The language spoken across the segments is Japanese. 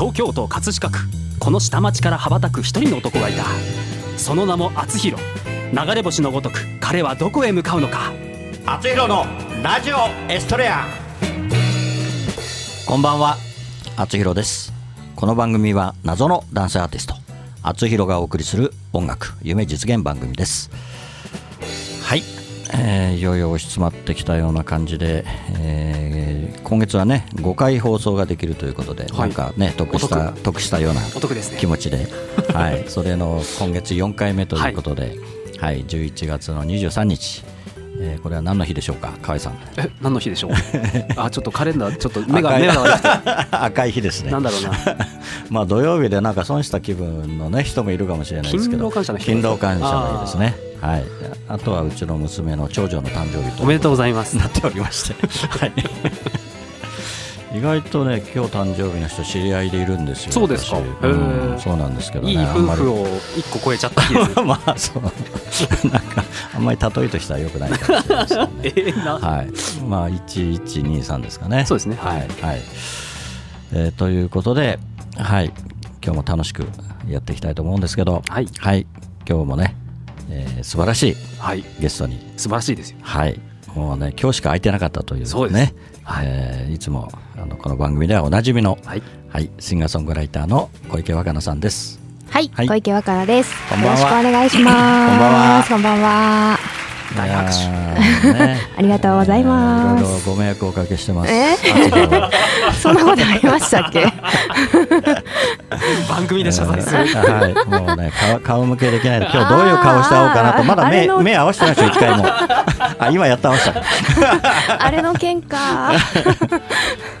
東京都葛飾区。この下町から羽ばたく一人の男がいた。その名も厚弘。流れ星のごとく彼はどこへ向かうのか。厚弘のラジオエストレア。こんばんは。厚弘です。この番組は謎の男性アーティスト。厚弘がお送りする音楽夢実現番組です。はい、えーいよいよ押し詰まってきたような感じで、えー今月はね5回放送ができるということで、はい。なんかね得したお得。したような気持ちで、はい、それの今月4回目ということで、はい。11月の23日、えーこれは何の日でしょうか？河合さん。え何の日でしょう？あちょっとカレンダーちょっと目が目が悪くて。赤い日ですね。なんだろうな。まあ土曜日でなんか損した気分のね人もいるかもしれないですけど。勤労感謝の日勤労感謝の日ですねはい。あとはうちの娘の長女の誕生日と。おめでとうございます。なっておりまして、はい、意外とね今日誕生日の人知り合いでいるんですよそうですか。うん。そうなんですけどねいいあんまり。夫婦を一個超えちゃった日です まあそう。なんかあんまり例えとしてはよくないかもしれないね。えーな。はい、まあ1123ですかね。そうですね。はい、はい。えーということで、はい、今日も楽しくやっていきたいと思うんですけど、はい。はい、今日もね、えー素晴らしいはい。ゲストに、素晴らしいですよ。はい、もうね今日しか空いてなかったというね、そうです。はい。えーいつもあのこの番組ではおなじみの、はい。はい、シンガーソングライターの小池若菜さんです。はい、はい。小池若菜です。こんばんは。よろしくお願いします。こんばんは。こんばんは。大拍手。ね。ありがとうございます。えーいろいろご迷惑をおかけしてます。そんなことありましたっけ？番組で謝罪するはい、もうね、顔顔向けできない今日どういう顔して会おうかなと、まだ目目合わせてないですよ、一回も。あ、今やってました。あれの喧嘩。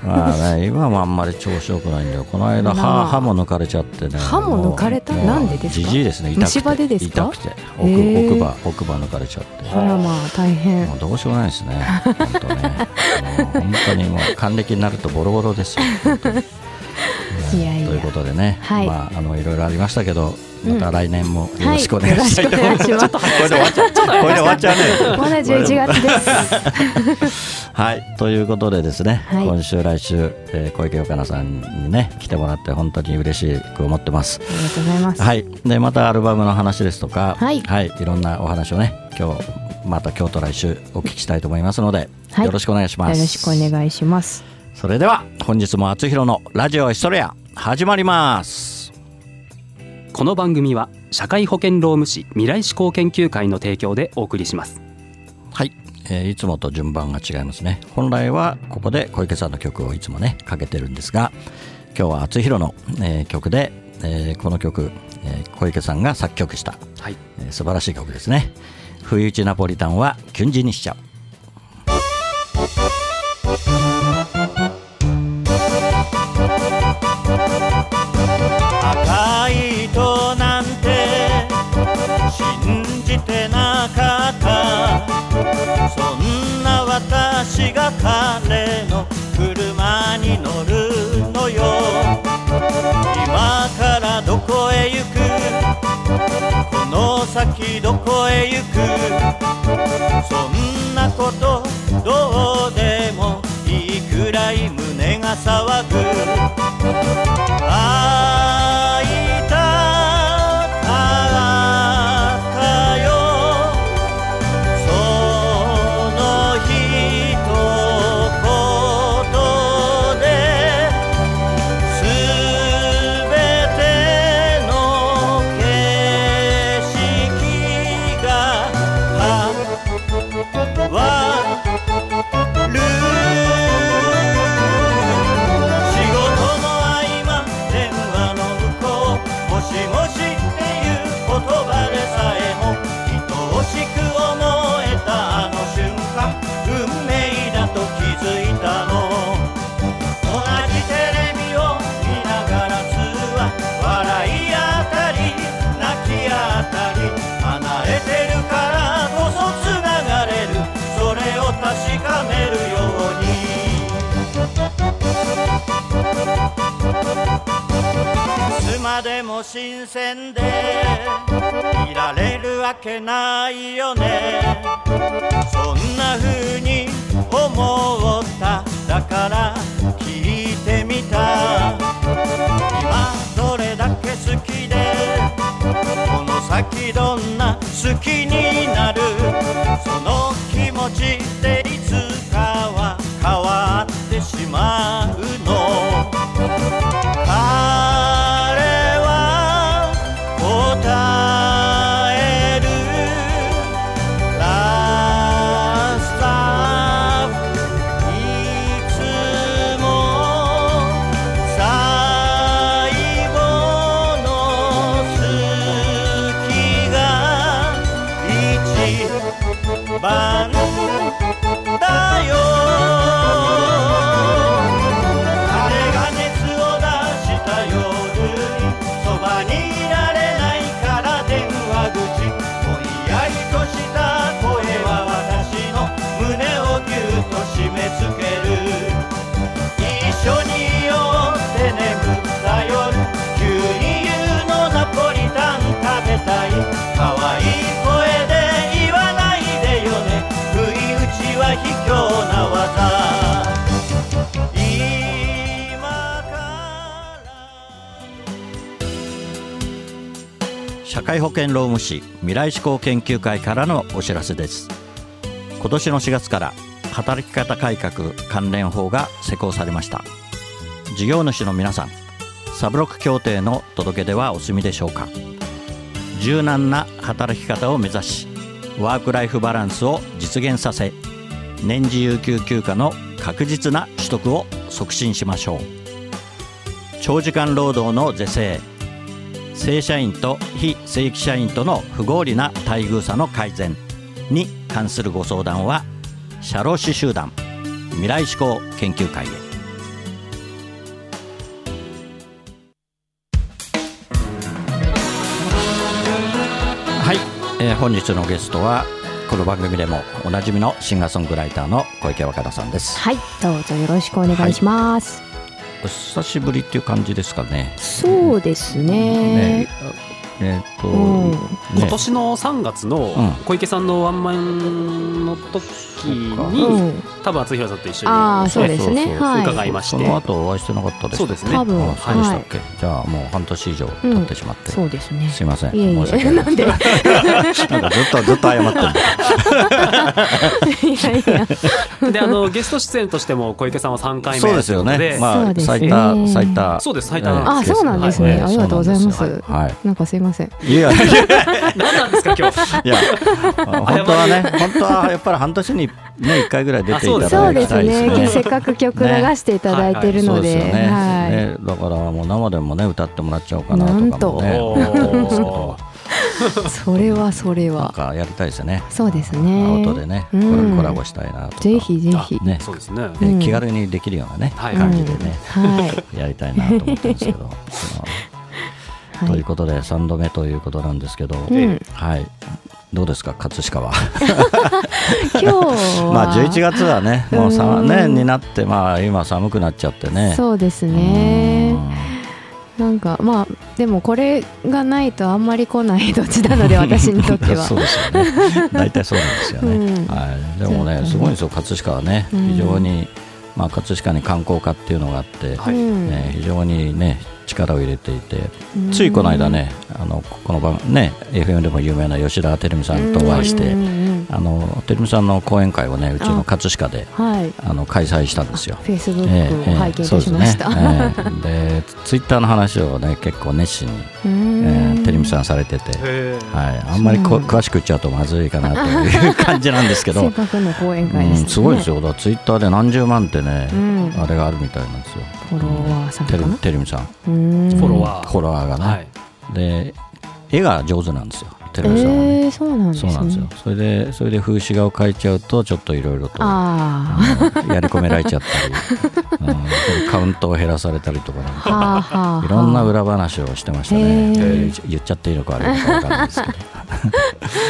まあね、今もあんまり調子よくないんだよ。この間、歯歯も抜かれちゃってね。歯も抜かれたなんでですか？じじいですね、痛くて。でですか？痛くて。奥奥歯、奥歯抜かれちゃって。あらまあ大変も。うどうしようもないですね。本当ね。もう本当にもう還暦になるとボロボロですよ。いやいやということでね、はいまああのいろいろありましたけど、うんまた来年もよはい、ろしくお願いします。これで終わっちゃう。これで終わっちゃうね。まだ11月です。はい、ということでですね、はい今週来週、えー小池岡菜さんにね来てもらって本当に嬉しく思ってます。ありがとうございます。はい、でまたアルバムの話ですとか、はいい、ろんなお話をね今日また今日と来週お聞きしたいと思いますので、はいよろしくお願いします。よろしくお願いします。それでは本日も厚弘のラジオエストレア始まります。この番組は社会保険労務士未来志向研究会の提供でお送りします。はい、えーいつもと順番が違いますね。本来はここで小池さんの曲をいつもねかけてるんですが今日は厚弘の、えー曲で、えーこの曲、えー小池さんが作曲した、はい。えー素晴らしい曲ですね。不意打ちナポリタンはキュンジにしちゃうそんな私が彼の車に乗るのよ。今からどこへ行く？この先どこへ行く？新鮮でいられるわけないよね。そんな風に思った。だから聞いてみた。今どれだけ好きでこの先どんな好きになる。その気持ちっていつかは変わってしまう番だよ。彼が熱を出した夜にそばにいられないから電話口。ぼんやりとした声は私の胸をぎゅっと締め付ける。一緒にいようって眠った夜急に言うのナポリタン食べたい。可愛い声で社会保険労務士未来志向研究会からのお知らせです今年の4月から働き方改革関連法が施行されました事業主の皆さんサブロック協定の届け出はお済みでしょうか柔軟な働き方を目指しワークライフバランスを実現させ年次有給休暇の確実な取得を促進しましょう。長時間労働の是正。正社員と非正規社員との不合理な待遇差の改善に関するご相談は社労士集団未来志向研究会へ。はい、え本日のゲストはこの番組でもおなじみのシンガーソングライターの小池若菜さんです。はいどうぞよろしくお願いします、お久しぶりっていう感じですかね。そうですね。ねえーっと、うん。ね。今年の3月のうん。小池さんのワンマンの時に、うん。多分厚弘さんと一緒にああそうですね。そうそうそうはい。伺いまして。その後お会いしてなかったですそうですね。多分あそうでしたはい。っけ、じゃあもう半年以上経ってしまって、そうですね。すいません。いえい申し訳ない。んで？い なんかずっとずっと謝ってるやいや。であのゲスト出演としても小池さんは3回目そうですよね。まあ最多最多そうです最多えーあそうなんですね、はい。ありがとうございます、はい。なんかすいませんいやいや。何なんですか今日。いや本当はね本当はやっぱり半年にね一回ぐらい出ていたそだきうですたいですね。ねせっかく曲流していただいてるので、ね。はい。ね。だからもう生でもね歌ってもらっちゃおうかなとかもねなんと。お思ってるんですけど。それはそれなんはかやりたいですよね。そうですアねウトでねコうん。ラコラボしたいなとか。ぜひぜひ。ね。そうですね。ねうん気軽にできるようなねはい感じでねはい。やりたいなと思ってるんですけどはということで3度目ということなんですけどうん。はい。どうですか葛飾は？今日は。まあ11月はねもうさうん年になってまあ今寒くなっちゃってね。そうですね。なんかまあでもこれがないとあんまり来ない土地なので 私にとっては。そうですよね。大体そうなんですよね、うん。はい、でもねすごいんですよ。葛飾はねうん。非常に、まあ、葛飾に観光課っていうのがあって、はい。うんね、非常にね力を入れていてうん。ついこの間ねあのこの番ね FM でも有名な吉田照美さんとお会いして、あの照美さんの講演会をねうちの葛飾ではい。あの開催したんですよ。フェイスブえックえを拝見しました、そうですね。ええ。でツイッターの話をね結構熱心に、うえんー、照美さんされてて、はい、あんまりこ詳しく言っちゃうとまずいかなという感じなんですけど、せっかくの講演会です、うん、すごいですよ。だからツイッターで何十万ってね、うん。あれがあるみたいなんですよ。フォロワーさんかな？てるみさん。うん。フォロワー。フォロワーがね、はい。で絵が上手なんですよてるみさ。んはね、えー、そうなんですね。そうなんですよ。それでそれで風刺画を描いちゃうとちょっといろいろとああのやり込められちゃったり、うん、カウントを減らされたりとかなんあかいろんな裏話をしてましたね、えー言っちゃっていいのか悪いのか分からないですけど。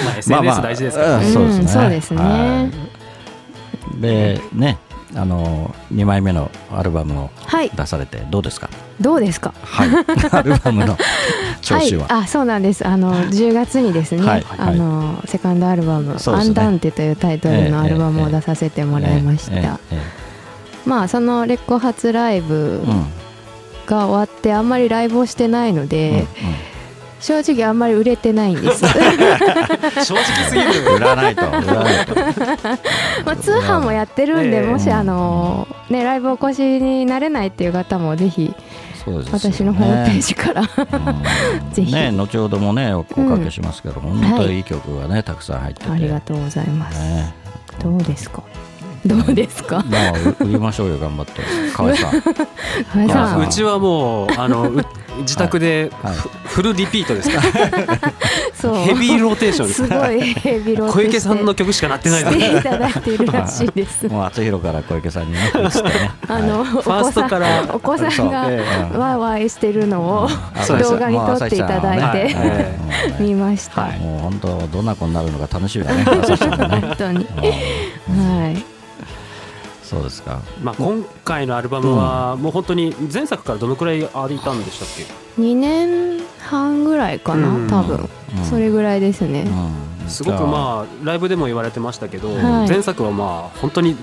まあ SNS 大事ですからね、うんそうですね,、うんそうですねはいでねあの2枚目のアルバムをはい。出されてどうですか？どうですか？はい。アルバムの調子は、い、あそうなんです。あの10月にですね、はい。あのセカンドアルバム「そうですね。アンダンテ」というタイトルのアルバムを出させてもらいました、まあそのレコ発ライブが終わってあんまりライブをしてないので、正直あんまり売れてないんです。正直すぎる。売らないと。売らないとまあ通販もやってるんで、ええ。もしあのねライブお越しになれないっていう方もぜひ私のホームページから、ぜひ、ね後ほどもねおおかけしますけど、本当にい。い曲がねたくさん入ってて。ありがとうございます、ね。どうですか？どうですか？まあう売りましょうよ頑張って。河合さん。河合さん。あうちはもうあのう自宅ではい。フフルリピートですか？そう。ヘビーローテーションです。すごいヘビロー小池さんの曲しか鳴ってないしていただいているらしいです。もう厚弘から小池さんにあの、おファーストからお子さんがそう。ええ。ワーワーしてるのを動画に撮っていただいはい。てえ見ました。はい。もう本当どんな子になるのか楽しみだね。本当に。うん。はい。そうですか。まあ今回のアルバムはもう本当に前作からどのくらい歩いたんでしたっけ2年半ぐらいかうなん。多分。うん。それぐらいですね。うん。すごくまあライブでも言われてましたけどはい。前作はまあ本当に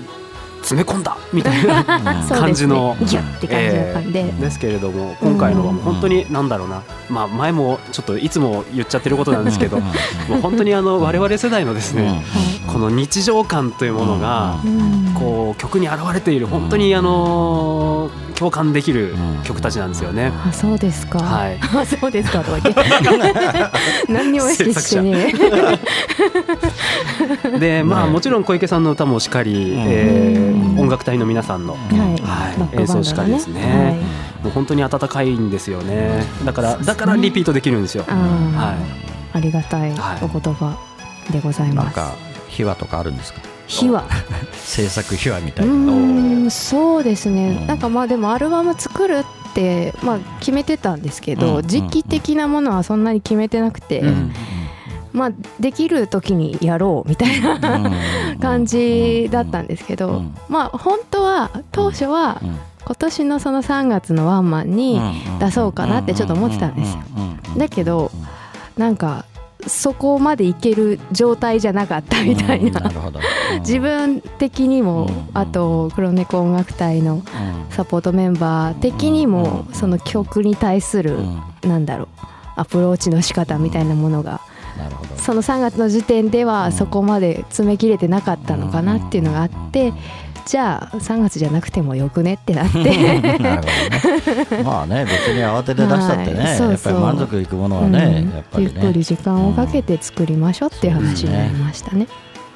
詰め込んだ みたいな感じのね。ギュッて感じだったんで。ですけれども今回のはもう本当になんだろうな。まあ前もちょっといつも言っちゃってることなんですけどうん。もう本当にあの我々世代のですねこの日常感というものがうんこう曲に現れている本当にあの共感できる曲たちなんですよね。あ、そうですか。はい。あ、そうですかとか言って。何にも意識してね。でまあね。もちろん小池さんの歌もしっかり、うん。えーうん。音楽隊の皆さんのはい。はい。演奏しかりですね。もう本当に温かいんですよね。だから、だからリピートできるんですよ。はい。ありがたいお言葉でございます。なんか秘話とかあるんですか？秘話。制作秘話みたういなそうですね、うん。なんかまあでもアルバム作るって、まあ、決めてたんですけど、うん。時期的なものはそんなに決めてなくて、うん。まあ、できる時にやろうみたいなうん。感じだったんですけど、うん。まあ本当は当初はうん。今年のその3月のワンマンに出そうかなってちょっと思ってたんです。よだけどなんかそこまでいける状態じゃなかったみたいな、るほど。自分的にも、うんあと黒猫音楽隊のサポートメンバー的にもうん。その曲に対するうん。なんだろうアプローチの仕方みたいなものがその3月の時点ではそこまで詰めきれてなかったのかなっていうのがあってじゃあ3月じゃなくてもよくねってなって。なるほどね。まあね、別に慌てて出したってね、はい。そうそう。やっぱり満足いくものはね、うん。やっぱりゆっくりね。時間をかけて作りましょうっていう話になりましたね。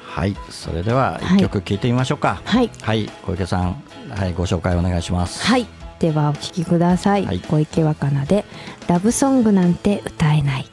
はい、それでははい。一曲聴いてみましょうか。はい。はい、小池さん、はい、ご紹介お願いします。はい。ではお聴きください、はい。小池若菜で「ラブソングなんて歌えない」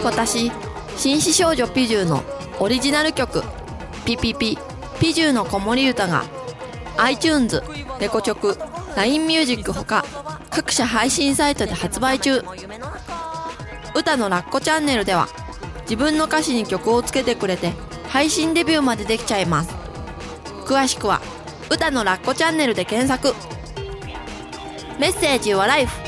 今年紳士少女ピジューのオリジナル曲「ピピピピジューの子守歌が iTunes、レコチョク、LINE ミュージックほか各社配信サイトで発売中。歌のラッコチャンネルでは自分の歌詞に曲をつけてくれて配信デビューまでできちゃいます。詳しくは歌のラッコチャンネルで検索。メッセージはライフ。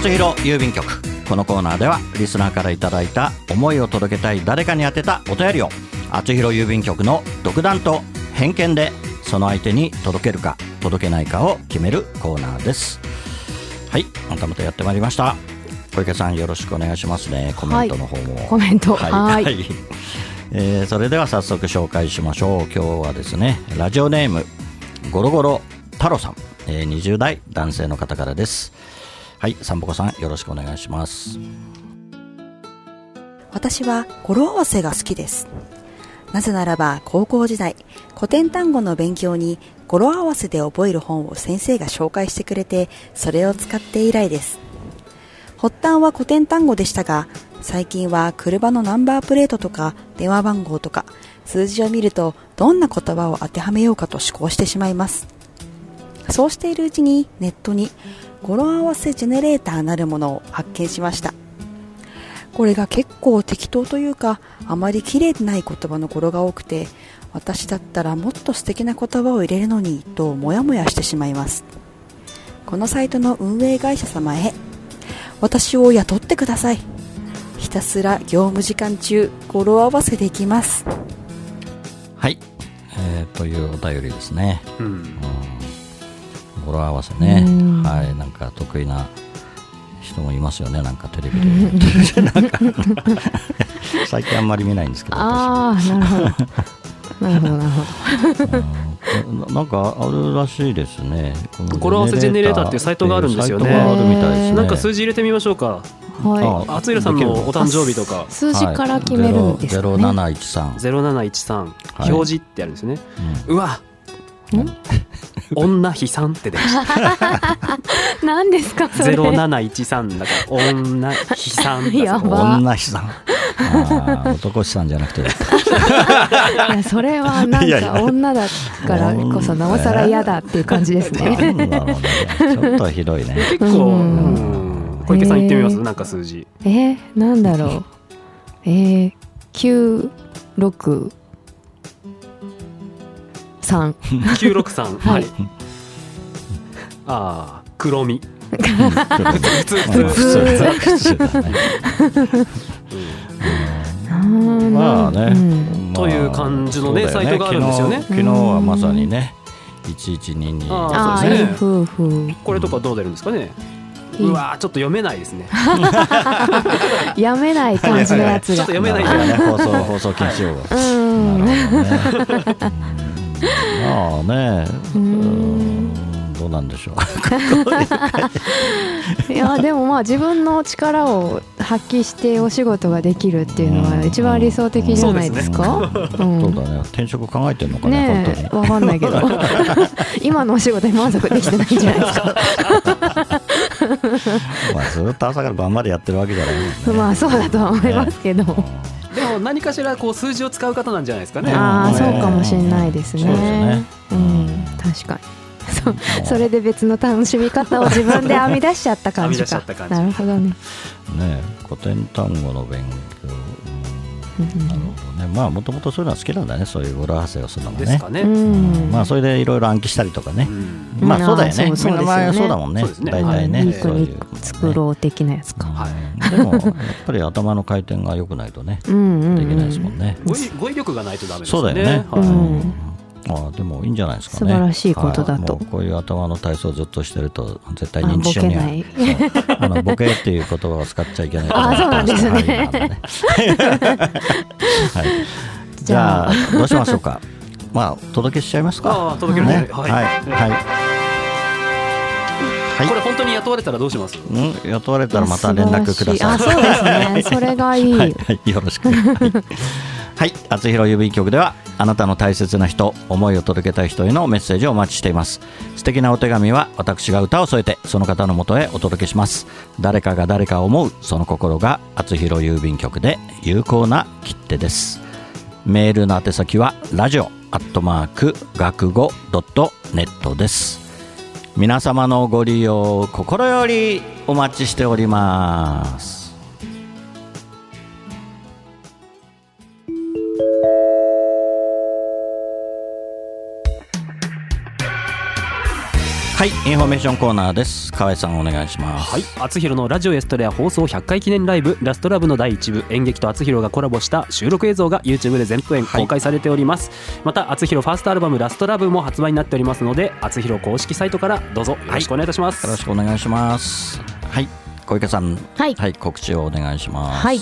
厚弘郵便局。このコーナーではリスナーからいただいた思いを届けたい誰かに宛てたお便りを厚弘郵便局の独断と偏見でその相手に届けるか届けないかを決めるコーナーです。はいまたまたやってまいりました。小池さんよろしくお願いします。ねコメントの方も、コメント。はい、はい。えーそれでは早速紹介しましょう。今日はですねラジオネームゴロゴロ太郎さん、えー20代男性の方からですはいさんぽこさんよろしくお願いします私は語呂合わせが好きです。なぜならば高校時代、古典単語の勉強に語呂合わせで覚える本を先生が紹介してくれて、それを使って以来です。発端は古典単語でしたが、最近は車のナンバープレートとか電話番号とか数字を見るとどんな言葉を当てはめようかと思考してしまいます。そうしているうちにネットに語呂合わせジェネレーターなるものを発見しました。これが結構適当というかあまり綺麗でない言葉の語呂が多くて私だったらもっと素敵な言葉を入れるのにとモヤモヤしてしまいます。このサイトの運営会社様へ私を雇ってください。ひたすら業務時間中語呂合わせできます。はい、えーというお便りですね。うん語呂合わせね。うん。はい。なんか得意な人もいますよね。なんかテレビで。なんか最近あんまり見ないんですけど私ああなるほど。なるほど。なるほど。うん。なんかあるらしいですね。この語呂合わせジェネレーターっていうサイトがあるんですよねサイトがあるみたいですね。なんか数字入れてみましょうか。はあ厚弘さんのお誕生日とか。い数字から決めるんですかゼロね、七一三。0713はい。表示ってあるんですよね。うん。うわ 女悲惨って出ました。何ですかそれ。0713だから女悲惨だ やば。女悲惨。男悲惨じゃなくて。いやそれはなんか女だからこそなおさら嫌だっていう感じですね。ちょっとひどいね。結構、小池さん言ってみます？なんか数字。えー、なんだろう。えー、963 963ははい。い。ああ黒み。普通。普通普通。まあね。うん。という感じのねサイトがあるんですよね。昨日はまさにね。一一二二。あそうですねいい夫婦。これとかどう出るんですかね。うわーちょっと読めないですね。やめない感じのやつ ちょっとが読めない。放送放送禁止用語。うん。なるほどね。うんまあね。うんどうなんでしょう。いやでもまあ自分の力を発揮してお仕事ができるっていうのは一番理想的じゃないですか。うそうんだね。転職考えてんのかねね本当にえ。わかんないけど 今のお仕事に満足できてないんじゃないですか。まあずっと朝から晩までやってるわけじゃないね。まあそうだとは思いますけど。でも何かしらこう数字を使う方なんじゃないですかねああねそうかもしれないですね。ねうん確かに。そそれで別の楽しみ方を自分で編み出しちゃった感じかなるほどね。ね古典単語の勉強。うなるほどねまあもともとそういうのは好きなんだねそういう語呂合わせをするのがね。ですかね、うん。まあそれでいろいろ暗記したりとかね、うん。まあそうだよね。そうみんな前はそうですよね。そうだもんね。大体ね、いい。国そういう。作ろう的なやつか。はい。でもやっぱり頭の回転が良くないとねできないですもんね、語彙力がないとダメですそうだよね、はい。うんああでもいいんじゃないですかね。素晴らしいことだと。はい。もうこういう頭の体操をずっとしてると絶対あ認知症にはボケない。そう。あの ボケっていう言葉を使っちゃいけないあそうなんですね。はい。じゃあ。どうしましょうか。まあお届けしちゃいますか。ああ届けるね。ね。はい。はい。はい。はい。これ本当に雇われたらどうします？うん雇われたらまた連絡ください。あそうですね。それがいい、はい、はい、よろしく。はい、はい、厚弘郵便局ではあなたの大切な人思いを届けたい人へのメッセージをお待ちしています。素敵なお手紙は私が歌を添えてその方のもとへお届けします。誰かが誰かを思うその心が厚弘郵便局で有効な切手です。メールの宛先はラジオアットマーク学語ドットネットです。皆様のご利用心よりお待ちしております。はい、インフォメーションコーナーです。河合さんお願いします。はい、厚弘のラジオエストレア放送100回記念ライブラストラブの第1部演劇と厚弘がコラボした収録映像が YouTube で全編公開されております、また厚弘ファーストアルバムラストラブも発売になっておりますので厚弘公式サイトからどうぞよろしくお願いいたします、よろしくお願いします。はい、小池さん、はい。告知をお願いします。はい。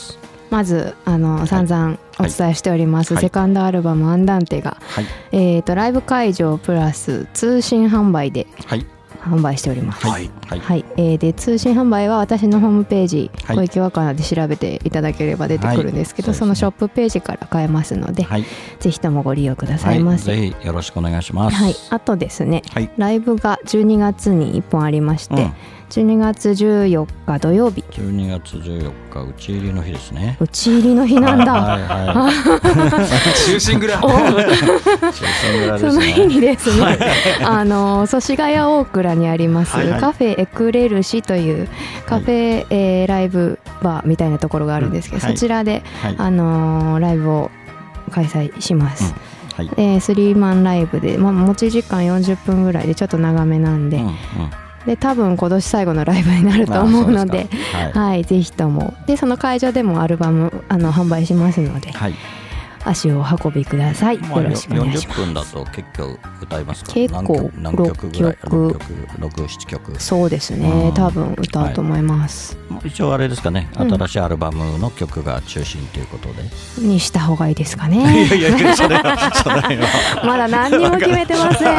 まずあの散々お伝えしております、はい。セカンドアルバム「アンダンテが」はい、えー、とライブ会場プラス通信販売ではい、販売しております。はい。はい、はい、えーで通信販売は私のホームページ、はい。小池若菜で調べていただければ出てくるんですけど、はい。そねそのショップページから買えますので、はい、ぜひともご利用くださはいい、ませ。ぜひよろしくお願いします。はい、あとですね、はい、ライブが12月に1本ありまして、うん12月14日土曜日12月14日打ち入りの日ですね。打ち入りの日なんだ、はい、はい、中心蔵。お中心蔵ですその日ね。にですね、あの祖師ヶ谷大倉にあります、はいはい。カフェエクレルシというカフェ、えーライブバーみたいなところがあるんですけど、うんはい。そちらで、はい、あのーライブを開催します。はい、えースリーマンライブで、まあ、持ち時間40分ぐらいでちょっと長めなんで、うん、うん、で多分今年最後のライブになると思うのではい、はい、ぜひとも。でその会場でもアルバムあの販売しますので。はい、足をお運びください、まあ、よろしくお願いし40ます。分だと結構歌いますか結構何曲ぐらい？六曲。6曲6、7曲。そうですね。うん。多分歌うと思います、一応あれですかね。うん新しいアルバムの曲が中心ということで、にした方がいいですかね。いやいやそれは それは。まだ何にも決めてません。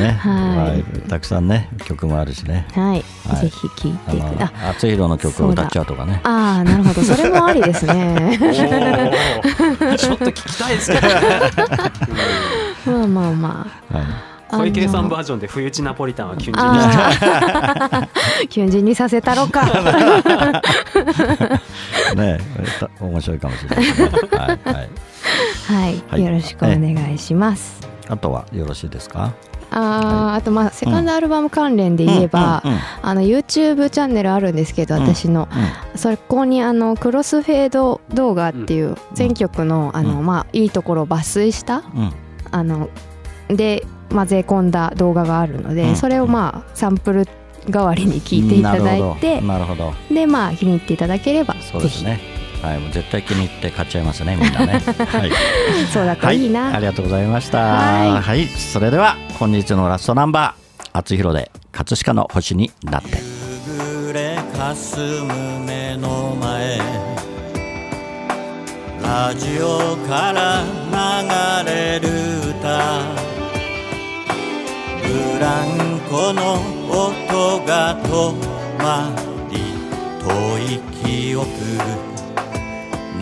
ね、はい。まあたくさんね曲もあるしね。はい、はい。ぜひ聴いあてくだの厚弘の曲を歌っちゃうとかね。ああなるほど。それもありですね。ちょっと聞きたいですけどね。まあまあまあ。はい。小池さんバージョンで不意打ちナポリタンはキュンジに。キュンジにさせたろか。ねた面白いかもしれないはい、はい、はい、はい。よろしくお願いします、あとはよろしいですか？あーあとまあセカンドアルバム関連で言えば、あの YouTube チャンネルあるんですけど、うん。私の。そこにあのクロスフェード動画っていう全曲のあの、うんまあ、いいところを抜粋したあので混ぜ込んだ動画があるので、うん。それをまあサンプル代わりに聞いていただいてなるほど。なるほでまあ気に入っていただければどそうぜひですねはいもう絶対気に入って買っちゃいますねみんなね。はい。そうだといいな、はい、ありがとうございました。ははいい、それでは本日のラストナンバー、厚弘で葛飾の星になって。夕暮れかすむ目の前ラジオから流れる歌。ブランコの音が止まり遠い記憶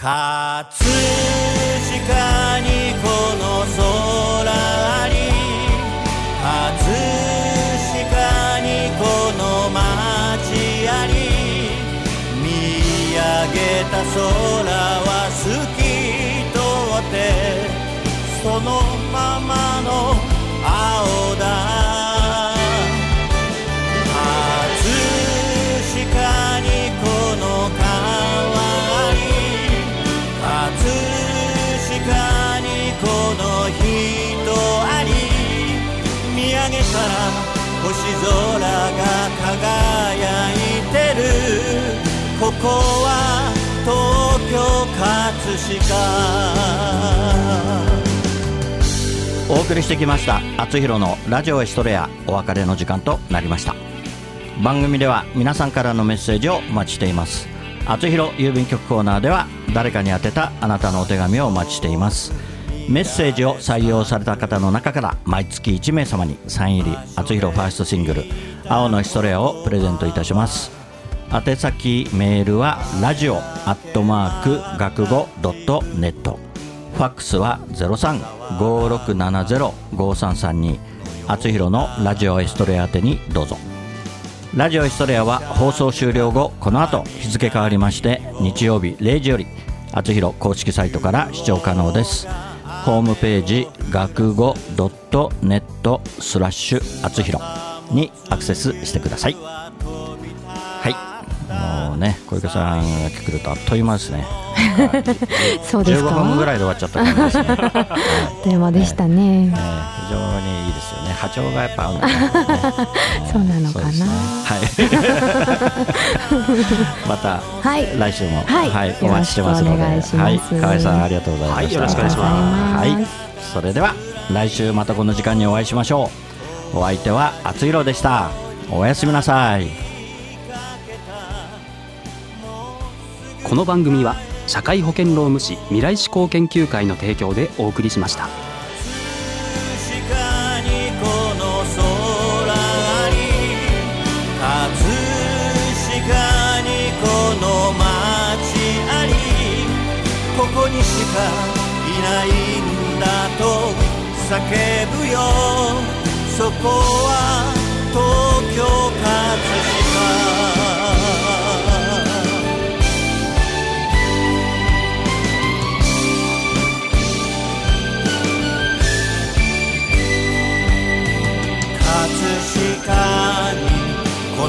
葛飾に飾にこの人あり。見上げたら星空が輝いてる。ここは東京葛飾。お送りしてきました「あつひろのラジオエストレア」お別れの時間となりました。番組では皆さんからのメッセージをお待ちしています。あつひろ郵便局コーナーでは誰かに宛てたあなたのお手紙をお待ちしています。メッセージを採用された方の中から毎月1名様にサイン入りあつひろファーストシングル「青のエストレア」をプレゼントいたします。宛先メールはラジオアットマーク学語ドットネット。ファックスは0356705332あつひろのラジオエストレア宛てにどうぞ。ラジオエストレアは放送終了後この後日付変わりまして日曜日0時よりあつひろ公式サイトから視聴可能です。ホームページ学語ドットネットスラッシュあつひろにアクセスしてください。はい。もうね小池さんが来るとあっという間ですね。そうです15分ぐか。らいで終わっちゃった感じですね、はい。あっという間でしたね。えー非常にいいですよね。波長がやっぱ合うんだねそうなのかそうですね。な。はい。またはい。来週も、はい。お待ちしてますので。よろしくお願いします。はい、河合さんありがとうございました、はいよろしくお願いします。はい。それでは来週またこの時間にお会いしましょう。お相手はあつひろでした。おやすみなさい。この番組は社会保険労務士未来志向研究会の提供でお送りしました。ここの街ありここにしかいないんだと叫ぶよそこは東京葛飾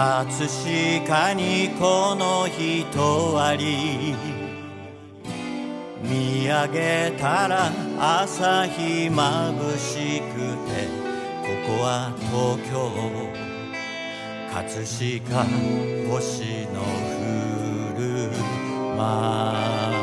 葛飾にこの人あり見上げたら朝日まぶしくてここは東京葛飾星の降る街